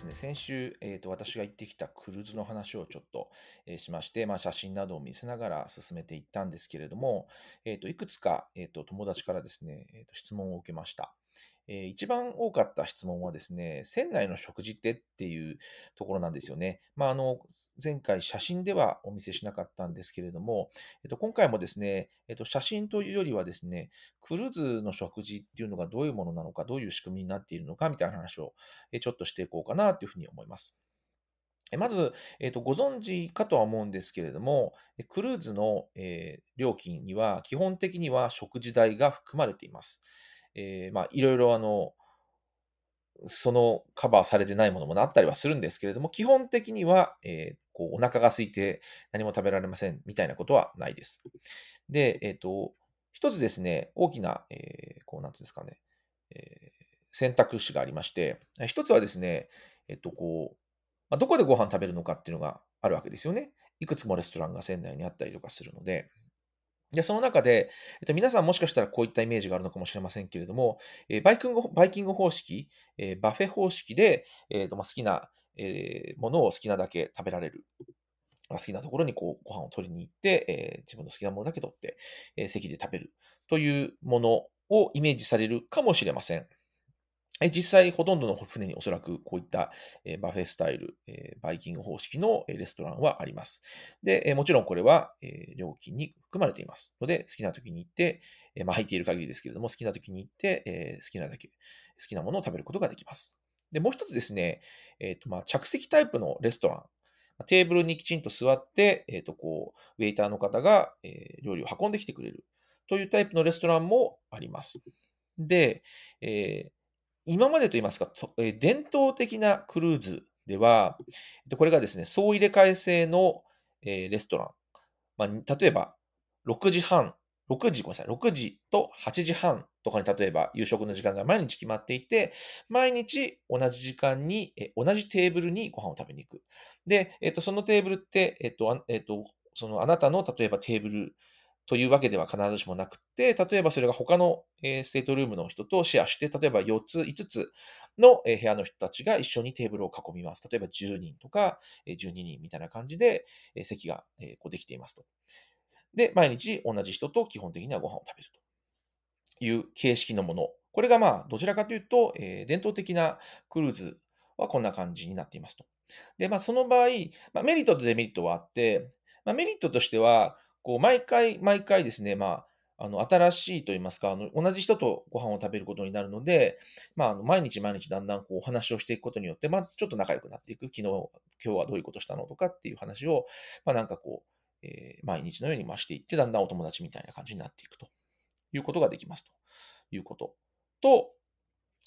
ですね、先週、えーと、私が行ってきたクルーズの話をちょっと、えー、しまして、まあ、写真などを見せながら進めていったんですけれども、え、ー、といくつか、えーと、友達からですね、えーと、質問を受けました。えー、一番多かった質問はですね、船内の食事ってっていうところなんですよね。まあ、あの、前回写真ではお見せしなかったんですけれども、えっと、今回もですね、えっと、写真というよりはですね、クルーズの食事っていうのがどういうものなのか、どういう仕組みになっているのかみたいな話をえちょっとしていこうかなというふうに思います。まず、えーと、ご存知かとは思うんですけれども、クルーズの、えー、料金には基本的には食事代が含まれています。えー、まあ、いろいろあの、そのカバーされてないものもあったりはするんですけれども、基本的には、えー、こうお腹が空いて何も食べられませんみたいなことはないです。で、えっ、ー、と、一つですね、大きな、えー、こう、なんていうんですかね、えー、選択肢がありまして、一つはですね、えっ、と、こう、まあ、どこでご飯食べるのかっていうのがあるわけですよね。いくつもレストランが船内にあったりとかするので、で、その中で、えっと、皆さんもしかしたらこういったイメージがあるのかもしれませんけれども、えー、バイキングバイキング方式、えー、バフェ方式で、えーとまあ、好きな、えー、ものを好きなだけ食べられる。好きなところにこうご飯を取りに行って、えー、自分の好きなものだけ取って、えー、席で食べるというものをイメージされるかもしれません。実際、ほとんどの船におそらくこういったバフェスタイル、バイキング方式のレストランはあります。で、もちろんこれは料金に含まれていますので、好きな時に行って、まあ、入っている限りですけれども、好きな時に行って、好きなだけ、好きなものを食べることができます。で、もう一つですね、えっ、と、まあ、着席タイプのレストラン。テーブルにきちんと座って、えっ、と、こう、ウェイターの方が、料理を運んできてくれるというタイプのレストランもあります。で、え今までと言いますか、え伝統的なクルーズでは、これがですね、総入れ替え制の、えレストラン。まあ、例えば、6時半、6時、ごめんなさい、6時と8時半とかに例えば夕食の時間が毎日決まっていて、毎日同じ時間に、え同じテーブルにご飯を食べに行く。で、えっと、そのテーブルって、えっと、えっと、そのあなたの例えばテーブルというわけでは必ずしもなくて、例えばそれが他のステートルームの人とシェアして、例えば4つ、5つの部屋の人たちが一緒にテーブルを囲みます。例えば10人とか12人みたいな感じで席ができていますと。で、毎日同じ人と基本的にはご飯を食べるという形式のもの。これがまあ、どちらかというと、伝統的なクルーズはこんな感じになっていますと。で、まあ、その場合、まあ、メリットとデメリットはあって、まあ、メリットとしては、こう、毎回毎回ですね、まあ、あの、新しいと言いますか、あの、同じ人とご飯を食べることになるので、まあ、あの、毎日毎日だんだんこう、お話をしていくことによって、まあ、ちょっと仲良くなっていく。昨日、今日はどういうことしたのとかっていう話を、まあ、なんかこう、えー、毎日のように増していって、だんだんお友達みたいな感じになっていくということができますということ。と、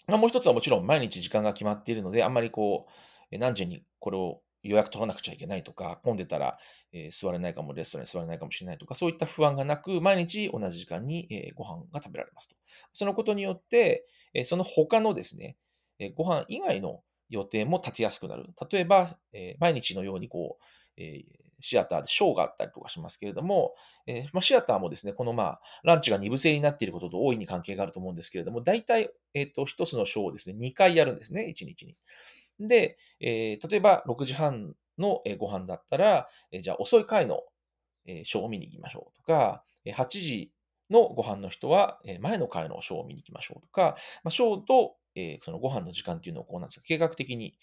まあ、もう一つはもちろん毎日時間が決まっているので、あんまりこう、何時にこれを予約取らなくちゃいけないとか、混んでたら、え、座れないかも、レストランに座れないかもしれないとか、そういった不安がなく、毎日同じ時間に、え、ご飯が食べられますと。そのことによって、え、その他のですね、え、ご飯以外の予定も立てやすくなる。例えば、え、毎日のようにこう、え、シアターでショーがあったりとかしますけれども、えま、シアターもですね、このまあ、ランチが2部制になっていることと大いに関係があると思うんですけれども、大体、えっ、ー、と、一つのショーをですね、2回やるんですね、1日に。で、えー、例えば6時半のご飯だったら、じゃあ遅い回のショーを見に行きましょうとか、8時のご飯の人は前の回のショーを見に行きましょうとか、まあ、ショーとそのご飯の時間っていうのをこうなんですか計画的に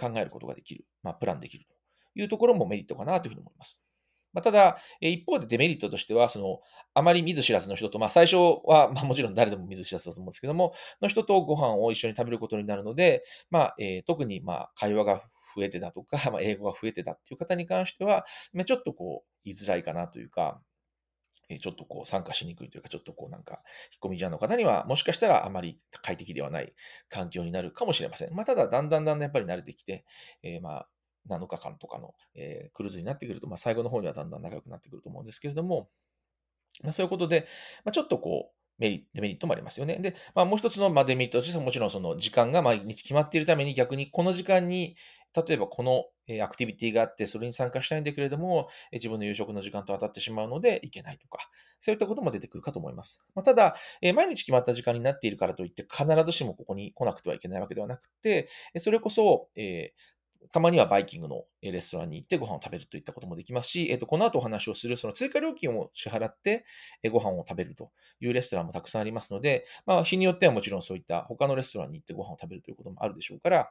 考えることができる、まあ、プランできるというところもメリットかなというふうに思います。まあ、ただ、一方でデメリットとしては、その、あまり見ず知らずの人と、まあ、最初は、まあ、もちろん誰でも見ず知らずだと思うんですけども、の人とご飯を一緒に食べることになるので、まあ、えー、特に、まあ、会話が増えてだとか、まあ、英語が増えてだっていう方に関しては、まあ、ちょっとこう、言いづらいかなというか、ちょっとこう参加しにくいというか、ちょっとこうなんか、引っ込み思案の方には、もしかしたらあまり快適ではない環境になるかもしれません。まあ、ただ、だんだんだんだんやっぱり慣れてきて、えー、まあ、7日間とかの、えー、クルーズになってくると、まあ、最後の方にはだんだん仲良くなってくると思うんですけれども、まあ、そういうことで、まあ、ちょっとこう、メリデメリットもありますよね。で、まあ、もう一つの、まデメリットとしては、もちろんその時間が毎日決まっているために逆にこの時間に例えばこのアクティビティがあって、それに参加したいんだけれども、自分の夕食の時間と当たってしまうので行けないとか、そういったことも出てくるかと思います。まあ、ただえ、毎日決まった時間になっているからといって、必ずしもここに来なくてはいけないわけではなくて、それこそ、えたまにはバイキングのレストランに行ってご飯を食べるといったこともできますし、えっと、この後お話をするその追加料金を支払ってご飯を食べるというレストランもたくさんありますので、まあ、日によってはもちろんそういった他のレストランに行ってご飯を食べるということもあるでしょうから、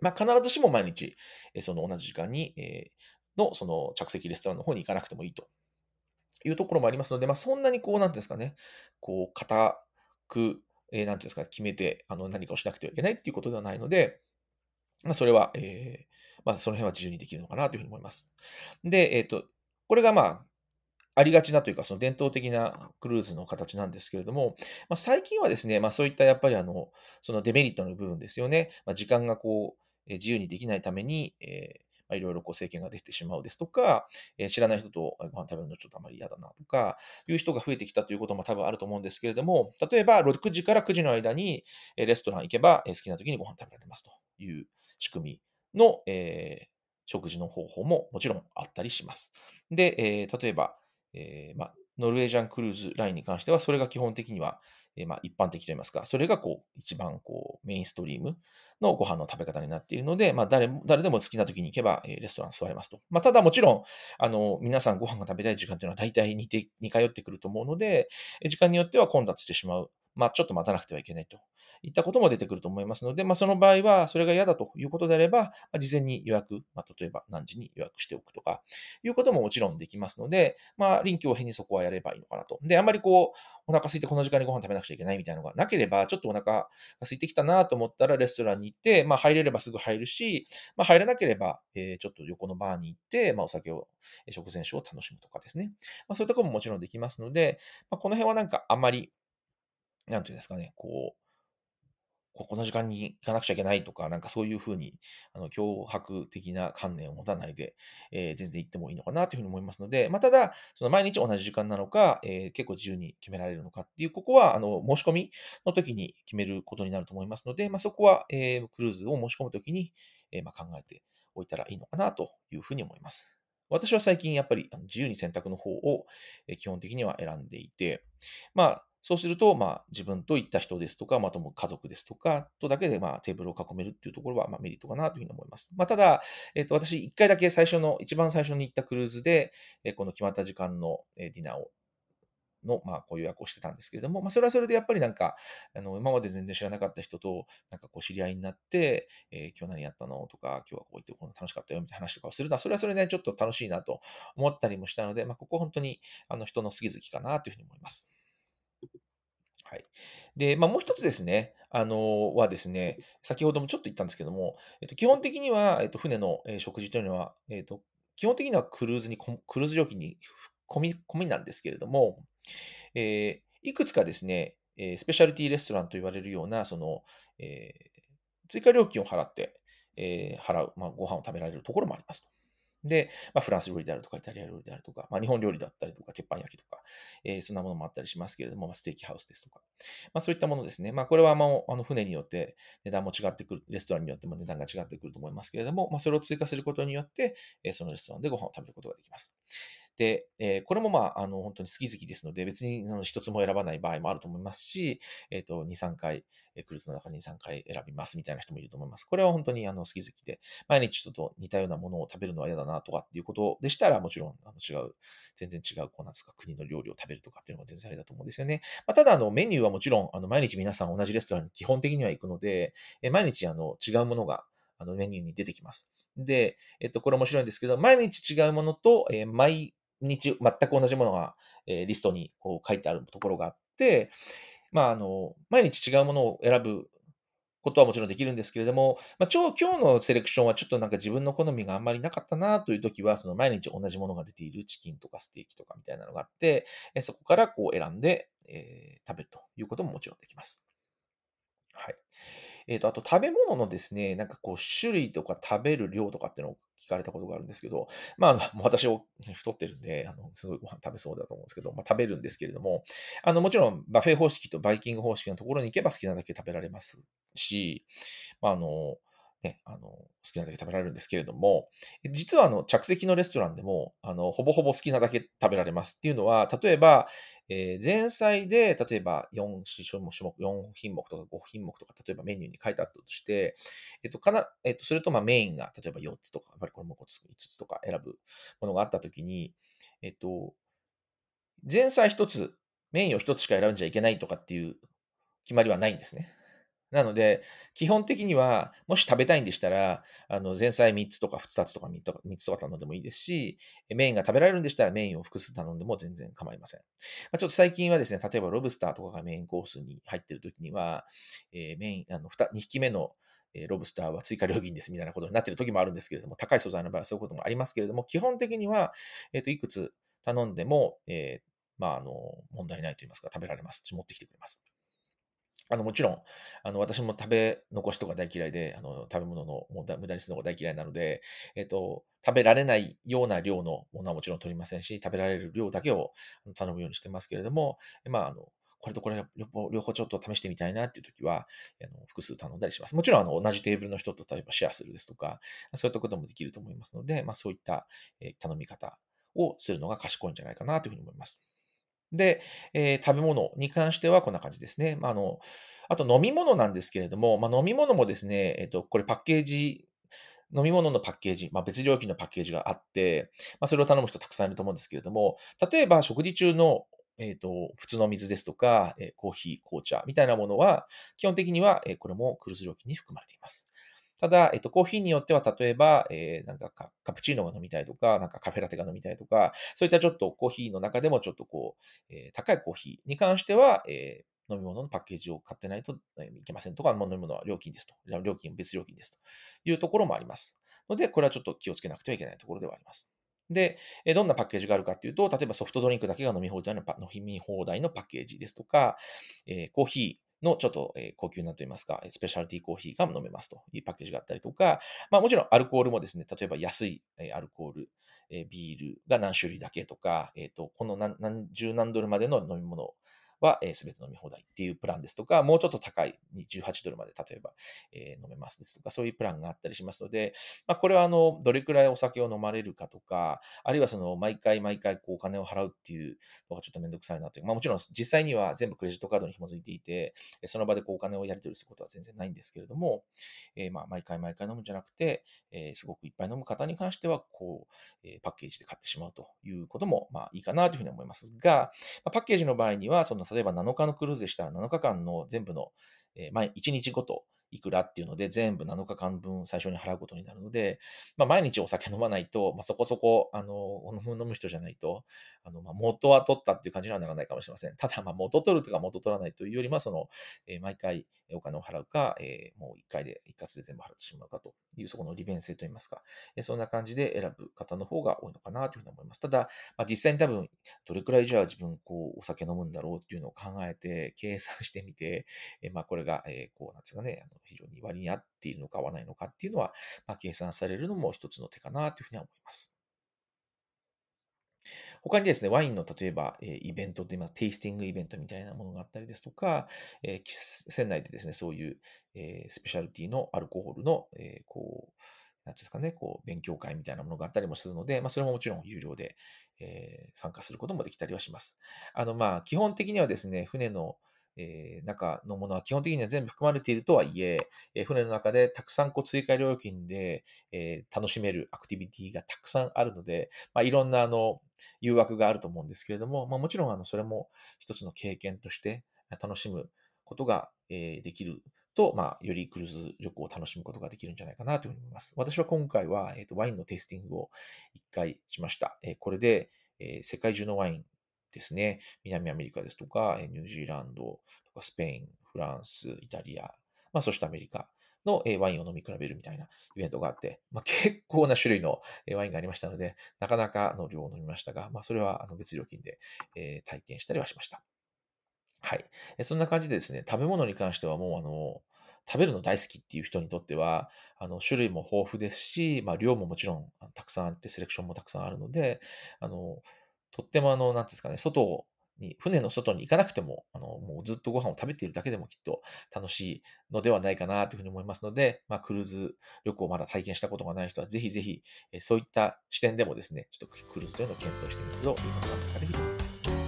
まあ、必ずしも毎日、その同じ時間に、のその着席レストランの方に行かなくてもいいというところもありますので、まあ、そんなにこう、なんですかね、こう、固く、えー、なんていうんですか、決めて、あの、何かをしなくてはいけないっていうことではないので、まあ、それは、えー、まあ、その辺は自由にできるのかなというふうに思います。で、えっ、ー、と、これがまあ、ありがちなというか、その伝統的なクルーズの形なんですけれども、まあ、最近はですね、まあ、そういったやっぱりあの、そのデメリットの部分ですよね。まあ、時間がこう、自由にできないために、えーまあ、いろいろこう制限ができてしまうですとか、えー、知らない人とご飯食べるのちょっとあまり嫌だなとか、いう人が増えてきたということも多分あると思うんですけれども、例えば6時から9時の間にレストラン行けば好きな時にご飯食べられますという仕組みの、えー、食事の方法ももちろんあったりします。で、えー、例えば、えーま、ノルウェージャンクルーズラインに関しては、それが基本的には、えー、ま、一般的といいますか、それがこう一番こうメインストリームのご飯の食べ方になっているので、まあ、誰誰でも好きな時に行けば、えー、レストラン座れますと。ま、ただもちろん、あの、皆さんご飯が食べたい時間というのは大体似て、似通ってくると思うので、時間によっては混雑してしまう。まあ、ちょっと待たなくてはいけないといったことも出てくると思いますので、まあ、その場合は、それが嫌だということであれば、まあ、事前に予約、まあ、例えば何時に予約しておくとか、いうことももちろんできますので、まあ、臨機応変にそこはやればいいのかなと。で、あんまりこう、お腹空いてこの時間にご飯食べなくちゃいけないみたいなのがなければ、ちょっとお腹が空いてきたなと思ったら、レストランに行って、まあ、入れればすぐ入るし、まあ、入れなければ、えー、ちょっと横のバーに行って、まあ、お酒を、食前酒を楽しむとかですね。まあ、そういったことももちろんできますので、まあ、この辺はなんかあまり、なんていうんですかね、こう、この時間に行かなくちゃいけないとか、なんかそういうふうに、あの、脅迫的な観念を持たないで、えー、全然行ってもいいのかなというふうに思いますので、まあ、ただ、その毎日同じ時間なのか、えー、結構自由に決められるのかっていう、ここは、あの、申し込みの時に決めることになると思いますので、まあ、そこは、えー、クルーズを申し込むときに、えー、まあ、考えておいたらいいのかなというふうに思います。私は最近やっぱり自由に選択の方を基本的には選んでいて、まあ、そうすると、まあ、自分と行った人ですとか、またも家族ですとか、とだけで、まあ、テーブルを囲めるっていうところは、まあ、メリットかなというふうに思います。まあ、ただ、えっ、ー、と、私、一回だけ最初の、一番最初に行ったクルーズで、えー、この決まった時間の、ディナーをの、まあ、こう予約をしてたんですけれども、まあ、それはそれでやっぱりなんか、あの、今まで全然知らなかった人と、なんかこう知り合いになって、えー、今日何やったのとか、今日はこう言ってこの楽しかったよみたいな話とかをするのは、それはそれで、ね、ちょっと楽しいなと思ったりもしたので、まあ、ここ本当に、あの、人の好き好きかなというふうに思います。はい。で、まあ、もう一つですね、あの、はですね、先ほどもちょっと言ったんですけども、えっと、基本的には、えっと、船の、え食事というのは、えっと、基本的にはクルーズに、クルーズ料金に込み、込みなんですけれども、えー、いくつかですね、えスペシャリティレストランと言われるような、その、え、追加料金を払って、えー、払う、まあ、ご飯を食べられるところもありますと。で、まあ、フランス料理であるとか、イタリア料理であるとか、まあ、日本料理だったりとか、鉄板焼きとか、えー、そんなものもあったりしますけれども、まあ、ステーキハウスですとか、まあ、そういったものですね。まあ、これはもう、あの船によって値段も違ってくる、レストランによっても値段が違ってくると思いますけれども、まあ、それを追加することによって、えー、そのレストランでご飯を食べることができます。で、えー、これもまあ、あの、本当に好き好きですので、別にその一つも選ばない場合もあると思いますし、えっ、ー、と、2、3回、クルーズの中に2、3回選びますみたいな人もいると思います。これは本当にあの好き好きで、毎日ちょっと似たようなものを食べるのは嫌だなとかっていうことでしたら、もちろんあの違う、全然違う、こうなんですか、国の料理を食べるとかっていうのも全然あれだと思うんですよね。まあ、ただ、あの、メニューはもちろん、あの、毎日皆さん同じレストランに基本的には行くので、え毎日あの違うものがあのメニューに出てきます。で、えっと、これ面白いんですけど、毎日違うものと、えー、毎日全く同じものが、えー、リストにこう書いてあるところがあって、まあ、あの、毎日違うものを選ぶことはもちろんできるんですけれども、まあ、今日のセレクションはちょっとなんか自分の好みがあんまりなかったなという時は、その毎日同じものが出ているチキンとかステーキとかみたいなのがあって、そこからこう選んで、えー、食べるということももちろんできます。はい。えっ、ー、と、あと食べ物のですね、なんかこう種類とか食べる量とかっていうのを聞かれたことがあるんですけど、まあ、もう、私を太ってるんで、あの、すごいご飯食べそうだと思うんですけど、まあ、食べるんですけれども、あの、もちろん、バフェ方式とバイキング方式のところに行けば好きなだけ食べられますし、まあ、あの、ね、あの、好きなだけ食べられるんですけれども、実はあの、着席のレストランでも、あの、ほぼほぼ好きなだけ食べられますっていうのは、例えば、えー前菜で、例えば4種目、4品目とか5品目とか、例えばメニューに書いてあったとして、えっと、かな、えっと、それとまあメインが、例えば4つとか、やっぱりこれも5つとか選ぶものがあったときに、えっと、前菜1つ、メインを1つしか選んじゃいけないとかっていう決まりはないんですね。なので、基本的には、もし食べたいんでしたら、あの前菜3つとか2つとか3つとか頼んでもいいですし、メインが食べられるんでしたらメインを複数頼んでも全然構いません。まあ、ちょっと最近はですね、例えばロブスターとかがメインコースに入っているときには、えーメイン、あの 2, 2匹目のロブスターは追加料金ですみたいなことになっている時もあるんですけれども、高い素材の場合はそういうこともありますけれども、基本的には、えっといくつ頼んでも、えーまあ、あの問題ないと言いますか、食べられます。持ってきてくれます。あのもちろん、あの私も食べ残しとか大嫌いで、あの食べ物のもう無駄にするのが大嫌いなので、えっと、食べられないような量のものはもちろん取りませんし、食べられる量だけを頼むようにしてますけれども、まあ、あのこれとこれ両方ちょっと試してみたいなっていう時は、あの複数頼んだりします。もちろんあの同じテーブルの人と例えばシェアするですとか、そういったこともできると思いますので、まあ、そういった頼み方をするのが賢いんじゃないかなというふうに思います。で、えー食べ物に関してはこんな感じですね。まあ、あのあと飲み物なんですけれども、まあ、飲み物もですね、えっと、これパッケージ、飲み物のパッケージ、まあ、別料金のパッケージがあって、まあ、それを頼む人たくさんいると思うんですけれども、例えば食事中の、えっと普通の水ですとか、えーコーヒー、紅茶みたいなものは、基本的には、えーこれもクルーズ料金に含まれています。ただ、えっと、コーヒーによっては、例えば、えーなんかカプチーノが飲みたいとか、なんかカフェラテが飲みたいとか、そういったちょっとコーヒーの中でもちょっとこう、えー高いコーヒーに関しては、えー飲み物のパッケージを買ってないといけませんとか、もう飲み物は料金ですと。料金、別料金ですというところもあります。ので、これはちょっと気をつけなくてはいけないところではあります。で、どんなパッケージがあるかというと、例えばソフトドリンクだけが飲み放題のパ飲み放題のパッケージですとか、えーコーヒーのちょっとえ高級なといいますか、スペシャルティーコーヒーが飲めますというパッケージがあったりとか、まあもちろんアルコールもですね、例えば安いえアルコール、えビールが何種類だけとか、えっ、と、この何十何ドルまでの飲み物は、えー、全て飲み放題っていうプランですとか、もうちょっと高い18ドルまで例えば、えー飲めますですとか、そういうプランがあったりしますので、まあ、これはあの、どれくらいお酒を飲まれるかとか、あるいはその、毎回毎回こうお金を払うっていうのがちょっとめんどくさいなという。まあもちろん実際には全部クレジットカードに紐づいていて、その場でこうお金をやり取りすることは全然ないんですけれども、えーまあ毎回毎回飲むんじゃなくて、えーすごくいっぱい飲む方に関しては、こう、えーパッケージで買ってしまうということも、まあいいかなというふうに思いますが、まあパッケージの場合には、その例えば7日のクルーズでしたら7日間の全部の、えー毎1日ごといくらっていうので、全部7日間分最初に払うことになるので、まあ、毎日お酒飲まないと、まあ、そこそこ、あの、飲む飲む人じゃないと、あの、まあ、元は取ったっていう感じにはならないかもしれません。ただ、まあ、元取るとか元取らないというよりは、その、えー毎回お金を払うか、えーもう一回で、一括で全部払ってしまうかという、そこの利便性といいますか、えーそんな感じで選ぶ方の方が多いのかなというふうに思います。ただ、まあ、実際に多分、どれくらいじゃあ自分、こう、お酒飲むんだろうっていうのを考えて、計算してみて、えーまあ、これが、えーこう、なんですかね、非常に割に合っているのか合わないのかっていうのは、まあ、計算されるのも一つの手かなというふうには思います。他にですね、ワインの例えば、えイベントといいまテイスティングイベントみたいなものがあったりですとか、えー船内でですね、そういう、えースペシャルティのアルコールの、えーこう、なんていうんですかね、こう、勉強会みたいなものがあったりもするので、まあ、それももちろん有料で、え参加することもできたりはします。あの、まあ、基本的にはですね、船の、えー中のものは基本的には全部含まれているとはいえ、えー船の中でたくさんこう追加料金で、えー楽しめるアクティビティがたくさんあるので、まあ、いろんなあの誘惑があると思うんですけれども、まあ、もちろんあのそれも一つの経験として楽しむことが、えーできると、まあ、よりクルーズ旅行を楽しむことができるんじゃないかなというふうに思います。私は今回は、えーとワインのテイスティングを一回しました。えーこれで、えー世界中のワインですね、南アメリカですとか、ニュージーランドとかスペイン、フランス、イタリア、まあ、そしてアメリカのワインを飲み比べるみたいなイベントがあって、まあ、結構な種類のワインがありましたので、なかなかの量を飲みましたが、まあ、それは別料金で、体験したりはしました。はい。そんな感じでですね、食べ物に関してはもう、あの、食べるの大好きっていう人にとっては、あの、種類も豊富ですし、まあ、量ももちろんたくさんあって、セレクションもたくさんあるので、あの、とってもあの、なんですかね、外に、船の外に行かなくても、あの、もうずっとご飯を食べているだけでもきっと楽しいのではないかなというふうに思いますので、まあ、クルーズ旅行をまだ体験したことがない人は、ぜひぜひ、そういった視点でもですね、ちょっとクルーズというのを検討してみるといいのではなというふうに思います。